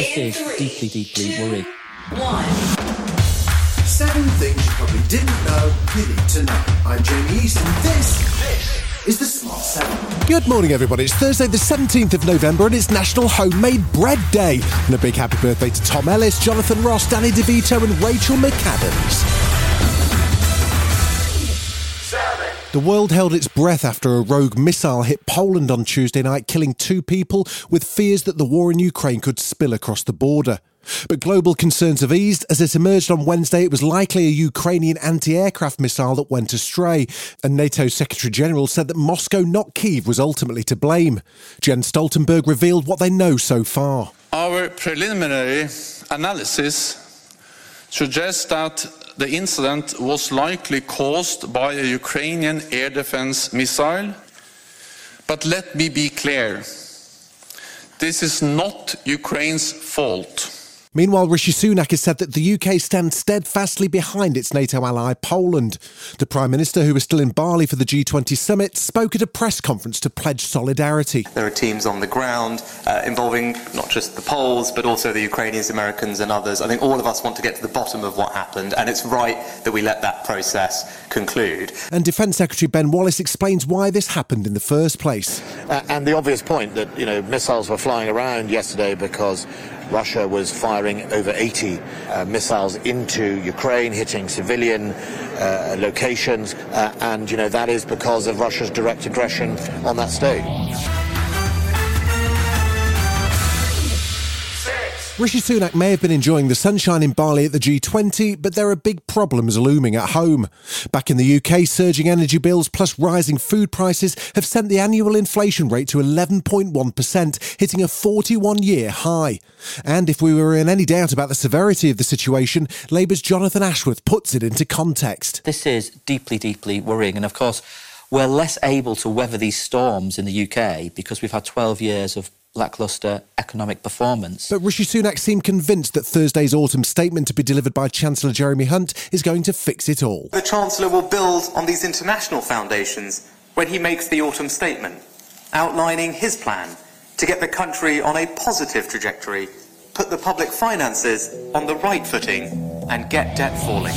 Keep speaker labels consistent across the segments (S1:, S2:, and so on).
S1: This is deeply, deeply worried.
S2: One. Seven things you probably didn't know you need to know. I'm Jamie East, and this is the Smart Seven.
S3: Good morning, everybody. It's Thursday, the 17th of November, and it's National Homemade Bread Day. And a big happy birthday to Tom Ellis, Jonathan Ross, Danny DeVito, and Rachel McAdams. The world held its breath after a rogue missile hit Poland on Tuesday night, killing two people, with fears that the war in Ukraine could spill across the border. But global concerns have eased as it emerged on Wednesday it was likely a Ukrainian anti aircraft missile that went astray. And NATO Secretary General said that Moscow, not Kiev, was ultimately to blame. Jens Stoltenberg revealed what they know so far.
S4: Our preliminary analysis suggests that the incident was likely caused by a Ukrainian air defense missile. But let me be clear this is not Ukraine's fault.
S3: Meanwhile, Rishi Sunak has said that the UK stands steadfastly behind its NATO ally Poland. The Prime Minister, who was still in Bali for the G20 summit, spoke at a press conference to pledge solidarity.
S5: There are teams on the ground uh, involving not just the Poles, but also the Ukrainians, Americans, and others. I think all of us want to get to the bottom of what happened, and it's right that we let that process conclude.
S3: And Defence Secretary Ben Wallace explains why this happened in the first place.
S6: Uh, and the obvious point that, you know, missiles were flying around yesterday because Russia was firing over 80 uh, missiles into Ukraine, hitting civilian uh, locations, uh, and you know that is because of Russia's direct aggression on that state.
S3: Rishi Sunak may have been enjoying the sunshine in Bali at the G20, but there are big problems looming at home. Back in the UK, surging energy bills plus rising food prices have sent the annual inflation rate to 11.1%, hitting a 41 year high. And if we were in any doubt about the severity of the situation, Labour's Jonathan Ashworth puts it into context.
S1: This is deeply, deeply worrying. And of course, we're less able to weather these storms in the UK because we've had 12 years of lacklustre economic performance.
S3: But Rishi Sunak seemed convinced that Thursday's autumn statement to be delivered by Chancellor Jeremy Hunt is going to fix it all.
S5: The Chancellor will build on these international foundations when he makes the autumn statement, outlining his plan to get the country on a positive trajectory, put the public finances on the right footing, and get debt falling.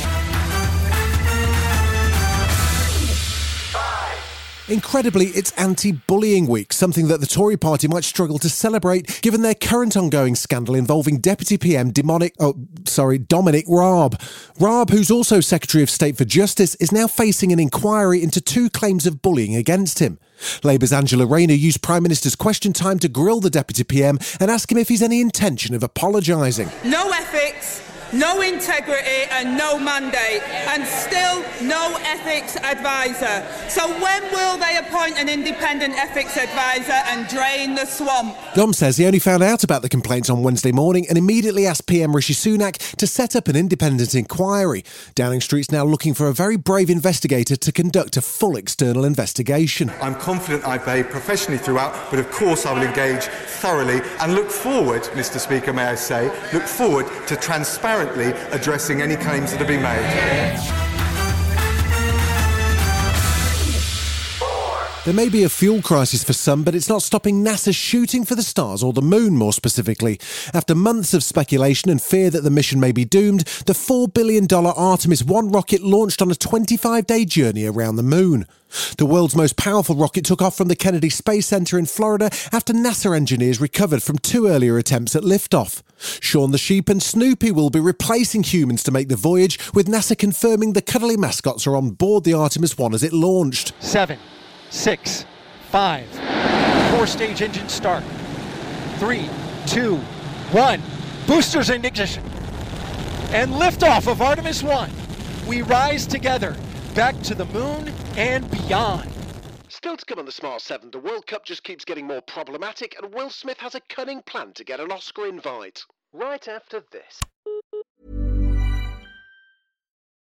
S3: Incredibly, it's anti bullying week, something that the Tory party might struggle to celebrate given their current ongoing scandal involving Deputy PM Demonic, oh, sorry, Dominic Raab. Raab, who's also Secretary of State for Justice, is now facing an inquiry into two claims of bullying against him. Labour's Angela Rayner used Prime Minister's question time to grill the Deputy PM and ask him if he's any intention of apologising.
S7: No ethics, no integrity and no mandate, and still no ethics advisor. So when will they appoint an independent ethics advisor and drain the swamp?
S3: Dom says he only found out about the complaints on Wednesday morning and immediately asked PM Rishi Sunak to set up an independent inquiry. Downing Street's now looking for a very brave investigator to conduct a full external investigation.
S8: I'm confident I behaved professionally throughout, but of course I will engage thoroughly and look forward, Mr Speaker, may I say, look forward to transparency addressing any claims that have been made.
S3: There may be a fuel crisis for some, but it's not stopping NASA shooting for the stars or the moon, more specifically. After months of speculation and fear that the mission may be doomed, the $4 billion Artemis 1 rocket launched on a 25 day journey around the moon. The world's most powerful rocket took off from the Kennedy Space Center in Florida after NASA engineers recovered from two earlier attempts at liftoff. Shaun the Sheep and Snoopy will be replacing humans to make the voyage, with NASA confirming the cuddly mascots are on board the Artemis 1 as it launched.
S9: Seven, six, five, four stage engine start. Three, two, one. Boosters in ignition. And liftoff of Artemis 1. We rise together back to the moon and beyond.
S10: Still to come on the Smart 7, the World Cup just keeps getting more problematic, and Will Smith has a cunning plan to get an Oscar invite. Right after this.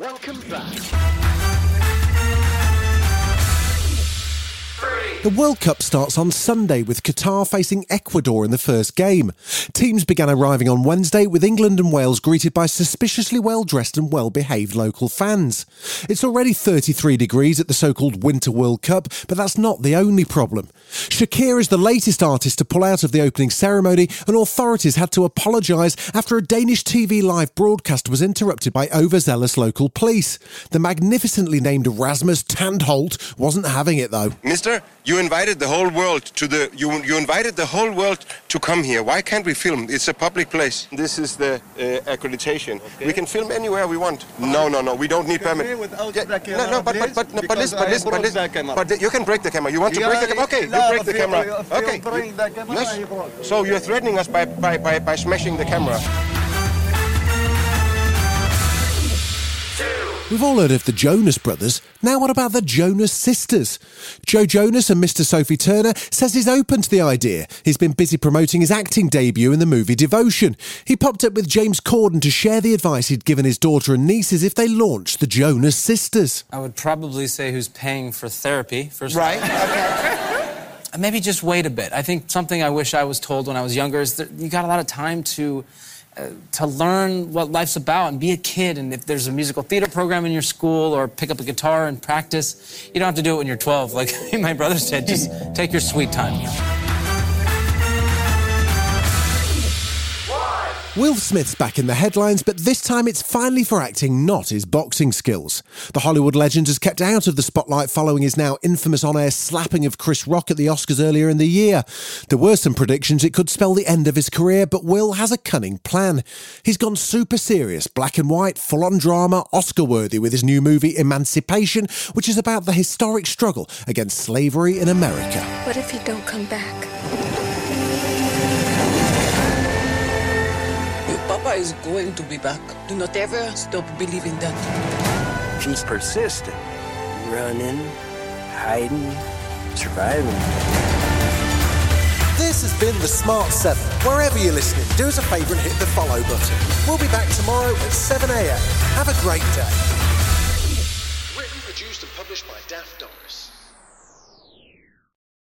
S10: Welcome back.
S3: The World Cup starts on Sunday with Qatar facing Ecuador in the first game. Teams began arriving on Wednesday with England and Wales greeted by suspiciously well dressed and well behaved local fans. It's already 33 degrees at the so called Winter World Cup, but that's not the only problem. Shakira is the latest artist to pull out of the opening ceremony, and authorities had to apologise after a Danish TV live broadcast was interrupted by overzealous local police. The magnificently named Rasmus Tantholdt wasn't having it though.
S11: Mister, you invited the whole world to the you you invited the whole world to come here. Why can't we film? It's a public place. This is the uh, accreditation. We can film anywhere we want. No, no, no. We don't need permit. Yeah, no, no, but but but, no, but listen, but listen, but listen. But you can break the camera. You want to break the camera? Okay, you break the camera. Okay. Yes. So you're threatening us by by by, by smashing the camera.
S3: We've all heard of the Jonas Brothers. Now, what about the Jonas Sisters? Joe Jonas and Mr. Sophie Turner says he's open to the idea. He's been busy promoting his acting debut in the movie Devotion. He popped up with James Corden to share the advice he'd given his daughter and nieces if they launched the Jonas Sisters.
S12: I would probably say who's paying for therapy, first
S11: Right,
S12: of all. And Maybe just wait a bit. I think something I wish I was told when I was younger is that you got a lot of time to to learn what life's about and be a kid. And if there's a musical theater program in your school or pick up a guitar and practice, you don't have to do it when you're 12. Like my brother said, just take your sweet time.
S3: Will Smith's back in the headlines, but this time it's finally for acting, not his boxing skills. The Hollywood legend has kept out of the spotlight following his now infamous on air slapping of Chris Rock at the Oscars earlier in the year. There were some predictions it could spell the end of his career, but Will has a cunning plan. He's gone super serious, black and white, full on drama, Oscar worthy with his new movie Emancipation, which is about the historic struggle against slavery in America.
S13: What if you don't come back?
S14: Papa is going to be back. Do not ever stop believing that.
S15: She's persistent. Running, hiding, surviving.
S3: This has been The Smart 7. Wherever you're listening, do us a favour and hit the follow button. We'll be back tomorrow at 7am. Have a great day.
S10: Written, produced, and published by Daft Doris.